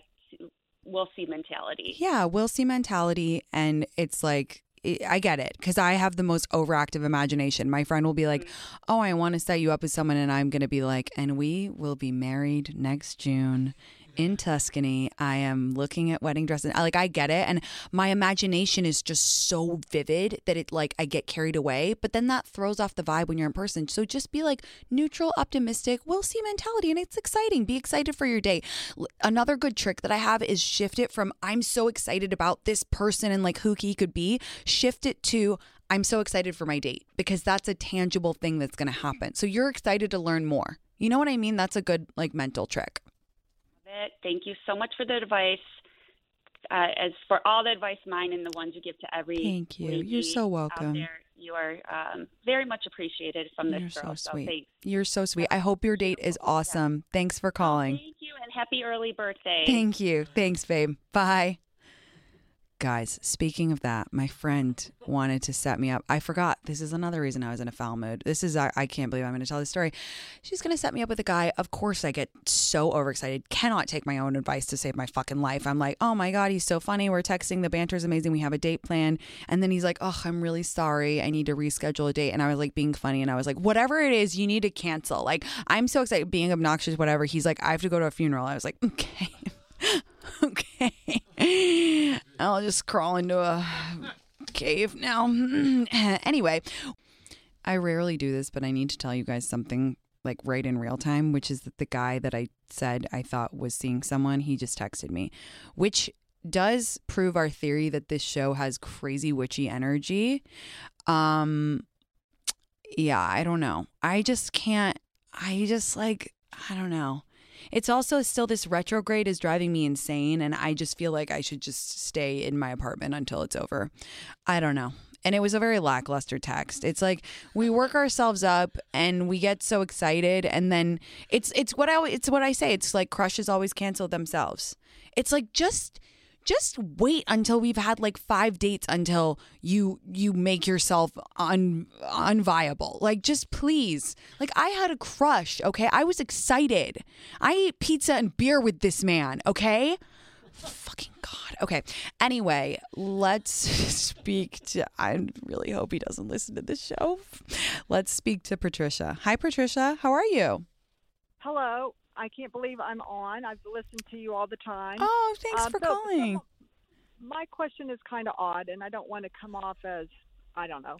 we'll see mentality. Yeah, we'll see mentality. And it's like, I get it because I have the most overactive imagination. My friend will be like, Oh, I want to set you up with someone. And I'm going to be like, And we will be married next June in Tuscany. I am looking at wedding dresses. I- Like, I get it. And my imagination is just so vivid that it, like, I get carried away. But then that throws off the vibe when you're in person. So just be like neutral, optimistic, we'll see mentality. And it's exciting. Be excited for your. L- Another good trick that I have is shift it from I'm so excited about this person and like who he could be, shift it to I'm so excited for my date because that's a tangible thing that's going to happen. So you're excited to learn more. You know what I mean? That's a good like mental trick. It. Thank you so much for the advice. Uh, as for all the advice, mine and the ones you give to every Thank you. You're so welcome. there, you are um, very much appreciated from this You're girl. so sweet. thanks. You're so sweet. I hope your date is awesome. Thanks for calling. Thank you and happy early birthday. Thank you. Thanks, babe. Bye. Guys, speaking of that, my friend wanted to set me up. I forgot. This is another reason I was in a foul mood. This is, I, I can't believe I'm going to tell this story. She's going to set me up with a guy. Of course, I get so overexcited. Cannot take my own advice to save my fucking life. I'm like, oh my God, he's so funny. We're texting. The banter's amazing. We have a date plan. And then he's like, oh, I'm really sorry. I need to reschedule a date. And I was like, being funny. And I was like, whatever it is, you need to cancel. Like, I'm so excited, being obnoxious, whatever. He's like, I have to go to a funeral. I was like, [LAUGHS] okay. [LAUGHS] okay. I'll just crawl into a cave now. [CLEARS THROAT] anyway, I rarely do this, but I need to tell you guys something like right in real time, which is that the guy that I said I thought was seeing someone, he just texted me, which does prove our theory that this show has crazy witchy energy. Um yeah, I don't know. I just can't I just like I don't know. It's also still this retrograde is driving me insane, and I just feel like I should just stay in my apartment until it's over. I don't know. And it was a very lackluster text. It's like we work ourselves up and we get so excited, and then it's it's what I it's what I say. It's like crushes always cancel themselves. It's like just just wait until we've had like five dates until you you make yourself un unviable. Like just please. Like I had a crush, okay? I was excited. I ate pizza and beer with this man, okay? Fucking God. Okay. Anyway, let's [LAUGHS] speak to I really hope he doesn't listen to this show. Let's speak to Patricia. Hi Patricia, how are you? Hello. I can't believe I'm on. I've listened to you all the time. Oh, thanks Um, for so- calling. my question is kind of odd, and I don't want to come off as I don't know.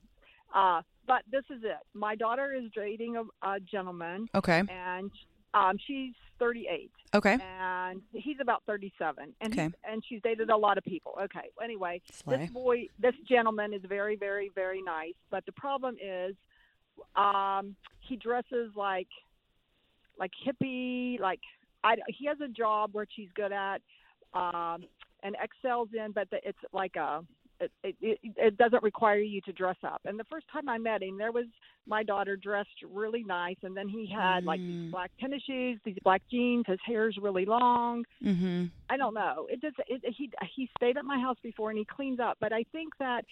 Uh, but this is it. My daughter is dating a, a gentleman, Okay. and um, she's 38, Okay. and he's about 37, and Okay. and she's dated a lot of people. Okay. Anyway, Slay. this boy, this gentleman is very, very, very nice, but the problem is, um, he dresses like like hippie, like I, he has a job where she's good at um, and excels in, but the, it's like a it, it, it, doesn't require you to dress up. And the first time I met him, there was my daughter dressed really nice, and then he had like Mm. these black tennis shoes, these black jeans. His hair's really long. Mm-hmm. I don't know. It just it, he he stayed at my house before and he cleans up, but I think that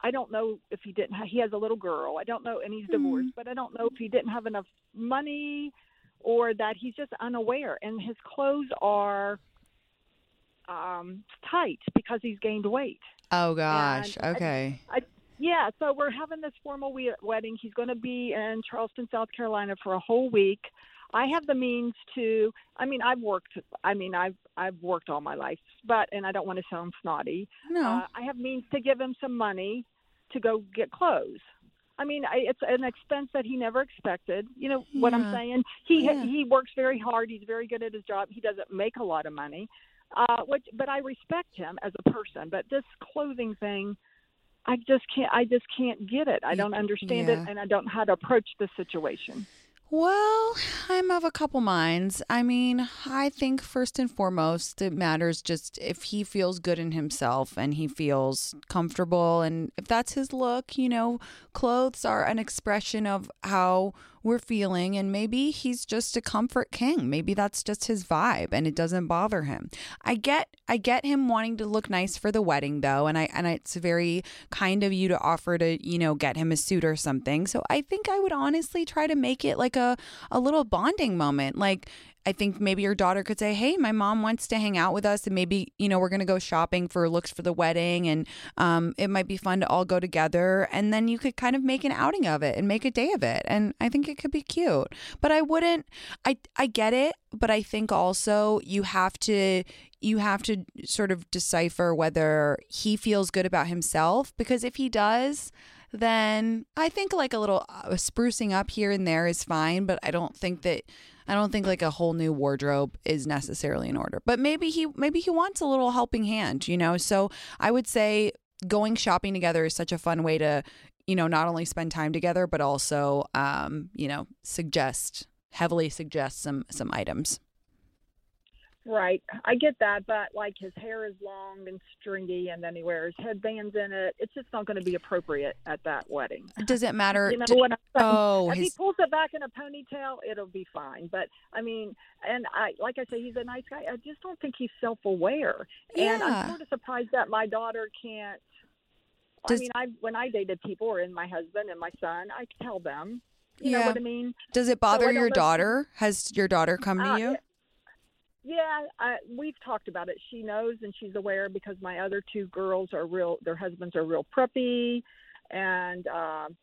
I don't know if he didn't. Ha- he has a little girl. I don't know, and he's divorced, but I don't know if he didn't have enough money or that he's just unaware. And his clothes are um, tight because he's gained weight. Oh gosh. And I- Okay. I, yeah, so we're having this formal we- wedding. He's going to be in Charleston, South Carolina for a whole week. I have the means to. I mean, I've worked. I mean, I've I've worked all my life, but and I don't want to sound snotty. No. Uh, I have means to give him some money to go get clothes. I mean, I, it's an expense that he never expected. You know what I'm saying? He Yeah. he works very hard. He's very good at his job. He doesn't make a lot of money, uh, which but I respect him as a person. But this clothing thing, I just can't. I just can't get it. I don't understand yeah. it, and I don't know how to approach the situation. Well, I'm of a couple minds. I mean, I think first and foremost, it matters just if he feels good in himself and he feels comfortable. And if that's his look, you know, clothes are an expression of how we're feeling. And maybe he's just a comfort king. Maybe that's just his vibe and it doesn't bother him. I get, I get him wanting to look nice for the wedding though. And I, and it's very kind of you to offer to, you know, get him a suit or something. So I think I would honestly try to make it like a, a little bonding moment. Like, I think maybe your daughter could say, "Hey, my mom wants to hang out with us, and maybe you know we're gonna go shopping for looks for the wedding, and um, it might be fun to all go together." And then you could kind of make an outing of it and make a day of it, and I think it could be cute. But I wouldn't. I I get it, but I think also you have to you have to sort of decipher whether he feels good about himself because if he does then I think like a little uh, sprucing up here and there is fine, but I don't think that I don't think like a whole new wardrobe is necessarily in order. But maybe he maybe he wants a little helping hand, you know. So I would say going shopping together is such a fun way to, you know, not only spend time together but also um, you know, suggest heavily suggest some some items. Right, I get that, but like his hair is long and stringy, and then he wears headbands in it. It's just not going to be appropriate at that wedding. Does it matter? You know d- what I'm saying? oh, if he pulls it back in a ponytail, it'll be fine. But I mean, and I like I say, he's a nice guy. I just don't think he's self-aware, and I'm sort of surprised that my daughter can't. Does- I mean, I when I dated people, or in my husband and my son, I tell them. You know Yeah. what I mean? does it bother don't your know- daughter? Has your daughter come to Uh, you? Yeah, I, we've talked about it. She knows and she's aware because my other two girls are real. Their husbands are real preppy, and um,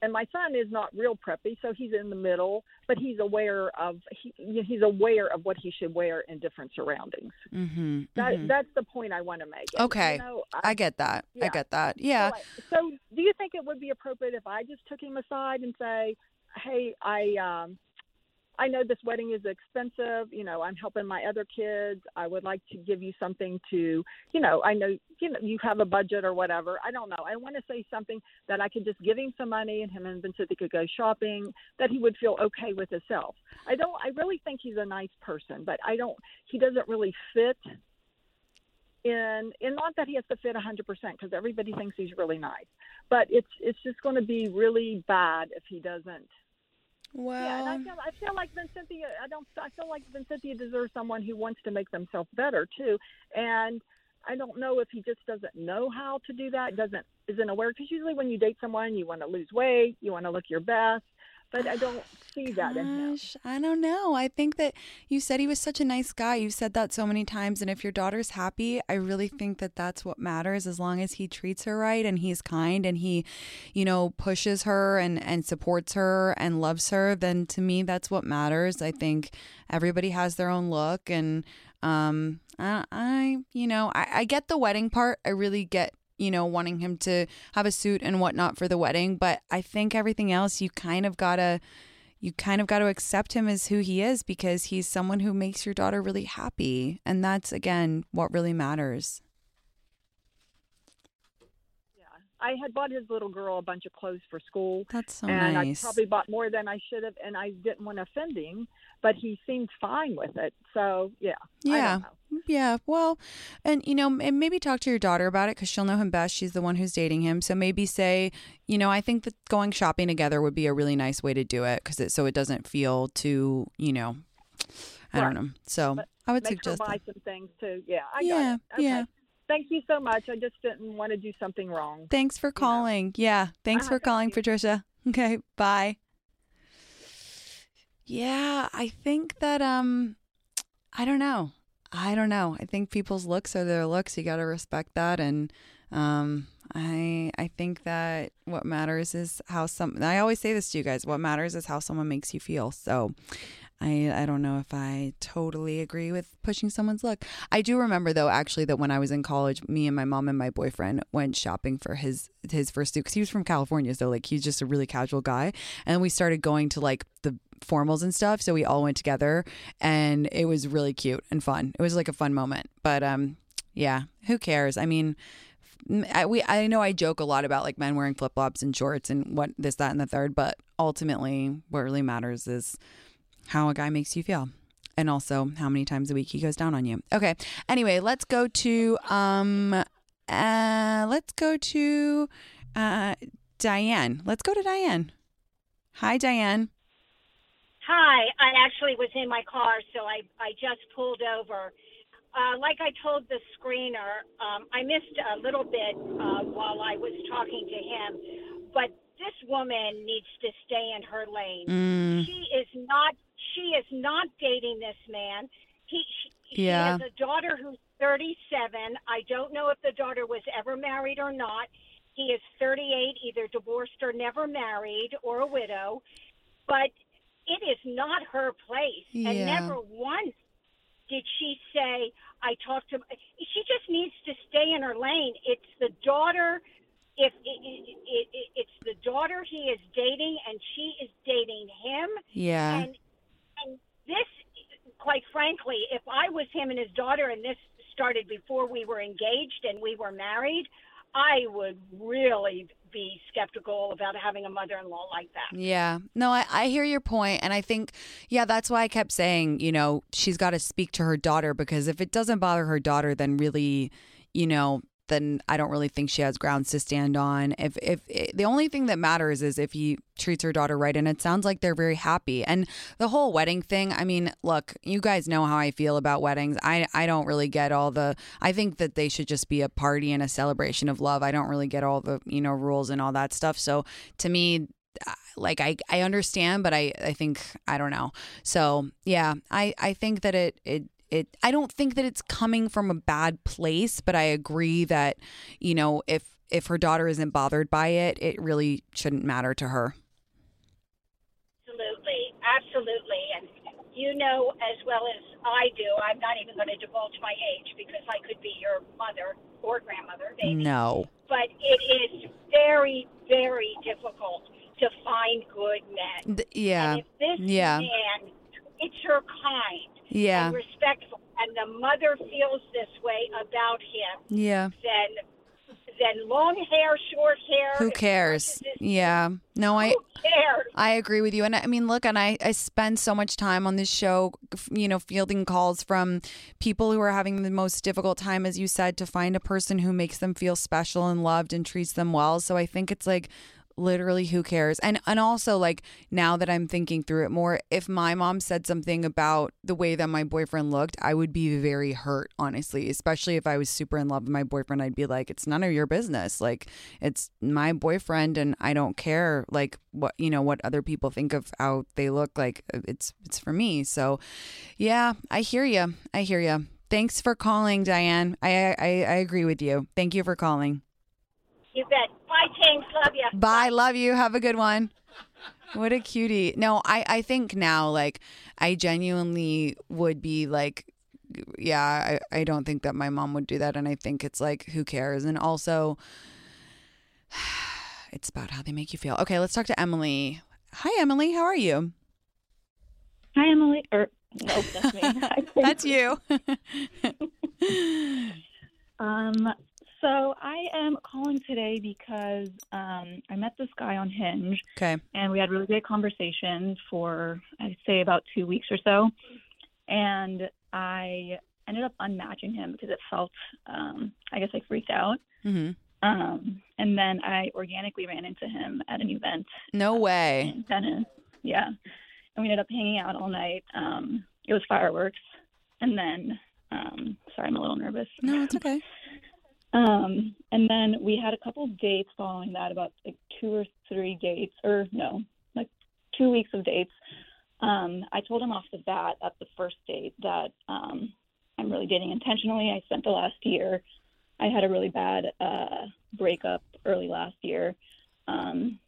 and my son is not real preppy, so he's in the middle. But he's aware of he, he's aware of what he should wear in different surroundings. Mm-hmm. That that's the point I want to make. Okay. you know, I get that. I get that. Yeah. So, I- so do you think it would be appropriate if I just took him aside and say, "Hey, I um, I know this wedding is expensive. You know, I'm helping my other kids. I would like to give you something to, you know, I know, you know, you have a budget or whatever. I don't know. I want to say something that I could just give him some money and him and Vincent could go shopping, that he would feel okay with himself. I don't, I really think he's a nice person, but I don't, he doesn't really fit in, and not that he has to fit 100% because everybody thinks he's really nice, but it's, it's just going to be really bad if he doesn't Well, yeah, and I feel I feel like Vincentia. I don't. I feel like Vincentia deserves someone who wants to make themselves better too. And I don't know if he just doesn't know how to do that. Doesn't isn't aware because usually when you date someone, you want to lose weight, you want to look your best. But I don't see that in him. Gosh, I don't know. I think that you said he was such a nice guy. You've said that so many times. And if your daughter's happy, I really think that that's what matters as long as he treats her right and he's kind and he, you know, pushes her and, and supports her and loves her, then to me, that's what matters. I think everybody has their own look. And, um, I, I you know, I, I get the wedding part. I really get you know, wanting him to have a suit and whatnot for the wedding. But I think everything else, you kind of gotta, you kind of got to accept him as who he is because he's someone who makes your daughter really happy. And that's, again, what really matters. Yeah. I had bought his little girl a bunch of clothes for school. That's so and nice. I probably bought more than I should have, and I didn't want to offend him, but he seemed fine with it. So yeah, Yeah. Yeah. Well, and you know, and maybe talk to your daughter about it because she'll know him best. She's the one who's dating him. So maybe say, you know, I think that going shopping together would be a really nice way to do it because it so it doesn't feel too, you know, I don't know. So But I would suggest. buy that. some things too. Yeah, I Yeah. Okay. yeah. Thank you so much. I just didn't want to do something wrong. Thanks for calling. Yeah. Thanks Uh-huh, for calling, Patricia. [LAUGHS] Okay. Bye. Yeah, I think that um I don't know. I don't know. I think people's looks are their looks. You got to respect that and um I I think that what matters is how some I always say this to you guys. What matters is how someone makes you feel. So I I don't know if I totally agree with pushing someone's look. I do remember though actually that when I was in college, me and my mom and my boyfriend went shopping for his his first suit because he was from California, so like he's just a really casual guy, and we started going to like the formals and stuff. So we all went together, and it was really cute and fun. It was like a fun moment. But um, yeah, who cares? I mean. I, we I know I joke a lot about like men wearing flip flops and shorts and what this that and the third, but ultimately what really matters is how a guy makes you feel and also how many times a week he goes down on you. Okay. Anyway, let's go to um uh let's go to uh Diane. Let's go to Diane. Hi Diane. Hi, I actually was in my car, so I, I just pulled over. Uh, like I told the screener, um, I missed a little bit uh, while I was talking to him, but this woman needs to stay in her lane. Mm. She is not. She is not dating this man. He. She, Yeah. She has a daughter who's 37. I don't know if the daughter was ever married or not. He is 38, either divorced or never married, or a widow. But it is not her place. And never once did she say, I talked to She just needs to stay in her lane. It's the daughter. If it, it, it, it, it's the daughter he is dating, and she is dating him, Yeah. and and this, quite frankly, if I was him and his daughter, and this started before we were engaged and we were married, I would really be skeptical about having a mother-in-law like that. Yeah. No, I, I hear your point, And I think, yeah, that's why I kept saying, you know, she's got to speak to her daughter because if it doesn't bother her daughter, then really, you know, then I don't really think she has grounds to stand on. If if eh, the only thing that matters is if he treats her daughter right, and it sounds like they're very happy. And the whole wedding thing, I mean, look, you guys know how I feel about weddings. I I don't really get all the. I think that they should just be a party and a celebration of love. I don't really get all the you know rules and all that stuff. So to me, uh, like I, I understand but I, I think I don't know so yeah I, I think that it, it it I don't think that it's coming from a bad place but I agree that you know if if her daughter isn't bothered by it it really shouldn't matter to her Absolutely, absolutely. And you know as well as I do, I'm not even going to divulge my age because I could be your mother or grandmother, maybe. no But it is very, very difficult to find good men. Yeah And if this yeah man it's your kind Yeah. and respectful, and the mother feels this way about him, Yeah. then then long hair, short hair. Who cares? Yeah. No, I Who cares? I agree with you. And I mean, look, and I, I spend so much time on this show, you know, fielding calls from people who are having the most difficult time, as you said, to find a person who makes them feel special and loved and treats them well. So I think it's like, literally who cares? And and also like now that i'm thinking through it more if my mom said something about the way that my boyfriend looked i would be very hurt honestly especially if i was super in love with my boyfriend i'd be like it's none of your business. Like it's my boyfriend and i don't care like what you know what other people think of how they look like uh, it's it's for me. So yeah i hear you i hear you thanks for calling diane. I i, I agree with you. Thank you for calling. You bet. Bye, James. Love you. Bye. Love you. Have a good one. What a cutie. No, I, I think now, like, I genuinely would be like, yeah, I, I don't think that my mom would do that. And I think it's like, who cares? And also, [SIGHS] it's about how they make you feel. Okay, let's talk to Emily. Hi, Emily. How are you? Hi, Emily. Or nope, that's me. [LAUGHS] That's you. [LAUGHS] Um, so I am calling today because um, I met this guy on Hinge, okay. and we had really great conversations for I'd say about two weeks or so, and I ended up unmatching him because it felt, um, I guess, I freaked out. hmm Um, and then I organically ran into him at an event No way. in tennis. Yeah. And we ended up hanging out all night. Um, it was fireworks. And then, um, sorry, I'm a little nervous. No, it's okay. [LAUGHS] Um, and then we had a couple dates following that, about like two or three dates, or no, like two weeks of dates. Um, I told him off the bat at the first date that um, I'm really dating intentionally. I spent the last year. I had a really bad uh, breakup early last year. Um,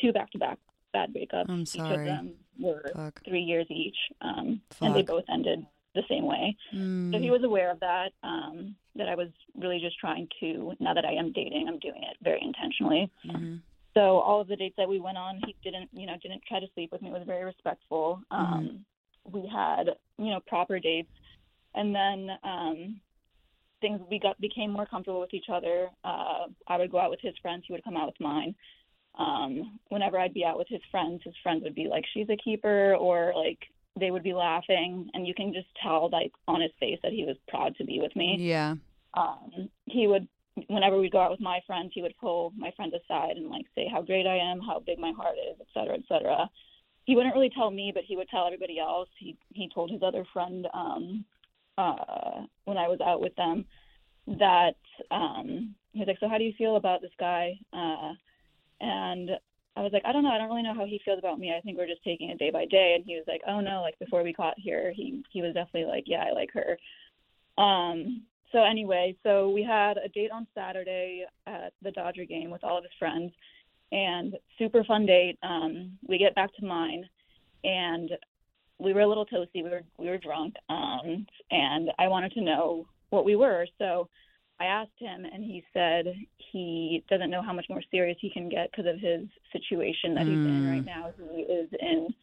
two back-to-back bad breakups. I'm Each of sorry. them were Fuck. three years each, um, and they both ended the same way. So Mm. he was aware of that. Um, that I was really just trying to. Now that I am dating, I'm doing it very intentionally. Mhm. So all of the dates that we went on, he didn't, you know, didn't try to sleep with me. Was very respectful. Um, We had, you know, proper dates, and then um, things we got became more comfortable with each other. Uh, I would go out with his friends. He would come out with mine. Um, whenever I'd be out with his friends, his friends would be like, "She's a keeper," or like they would be laughing, and you can just tell, like on his face, that he was proud to be with me. Yeah. um, he would whenever we'd go out with my friends he would pull my friend aside and like say how great i am how big my heart is et cetera et cetera. He wouldn't really tell me but he would tell everybody else. He he told his other friend um uh when i was out with them that um he was like so how do you feel about this guy? Uh and I was like, I don't know. I don't really know how he feels about me. I think we're just taking it day by day. And he was like, Oh no, like before we caught here, he he was definitely like, Yeah, I like her. Um. So anyway, so we had a date on Saturday at the Dodger game with all of his friends, and super fun date. Um. We get back to mine, and we were a little toasty. We were we were drunk. Um. And I wanted to know what we were. So I asked him, and he said he doesn't know how much more serious he can get because of his situation that he's in Mm. right now. He is in,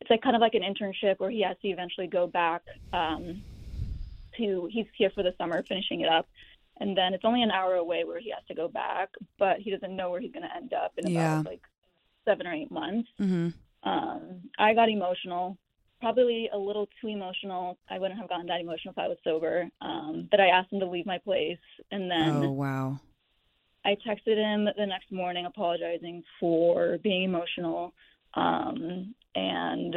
it's like kind of like an internship where he has to eventually go back um, to, he's here for the summer finishing it up. And then it's only an hour away where he has to go back, but he doesn't know where he's going to end up in Yeah. about like seven or eight months. Mm-hmm. Um, I got emotional, probably a little too emotional. I wouldn't have gotten that emotional if I was sober. Um, but I asked him to leave my place, and then Oh, wow. I texted him the next morning apologizing for being emotional. Um, and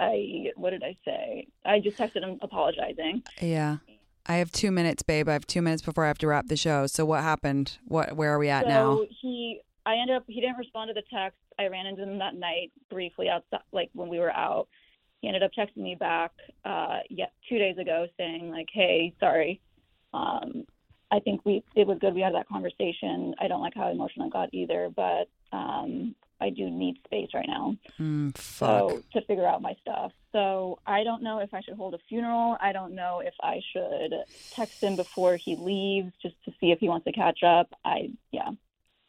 I, what did I say? I just texted him apologizing. Yeah. I have two minutes, babe. I have two minutes before I have to wrap the show. So what happened? What? Where are we at so now? he, I ended up, he didn't respond to the text. I ran into him that night briefly outside, like when we were out. He ended up texting me back, uh, yeah, two days ago saying like, "Hey, sorry. Um, I think we it was good we had that conversation. I don't like how emotional I got either, but um, I do need space right now." Mm, fuck. so to figure out my stuff. So I don't know if I should hold a funeral. I don't know if I should text him before he leaves just to see if he wants to catch up. I yeah.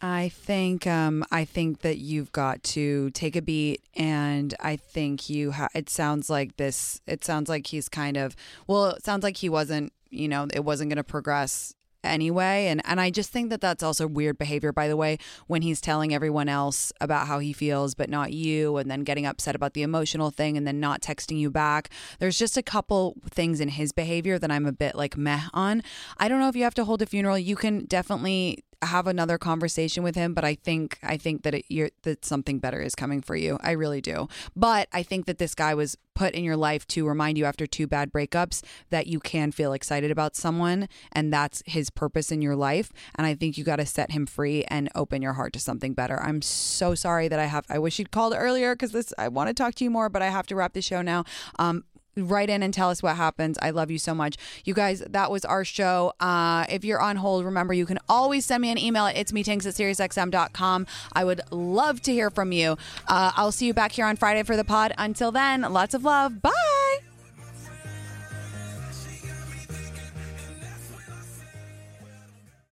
I think um, I think that you've got to take a beat, and I think you. Ha- it sounds like this. It sounds like he's kind of. Well, it sounds like he wasn't. You know, it wasn't going to progress anyway and and I just think that that's also weird behavior by the way when he's telling everyone else about how he feels but not you and then getting upset about the emotional thing and then not texting you back there's just a couple things in his behavior that I'm a bit like meh on I don't know if you have to hold a funeral you can definitely have another conversation with him but i think i think that it, you're that something better is coming for you. I really do. But i think that this guy was put in your life to remind you after two bad breakups that you can feel excited about someone and that's his purpose in your life. And i think you got to set him free and open your heart to something better. I'm so sorry that i have i wish you'd called earlier because this i want to talk to you more but i have to wrap the show now. Um write in and tell us what happens. I love you so much. You guys, that was our show. Uh, if you're on hold, remember you can always send me an email at it's me tinx at SiriusXM.com. I would love to hear from you. Uh, I'll see you back here on Friday for the pod. Until then, lots of love. Bye.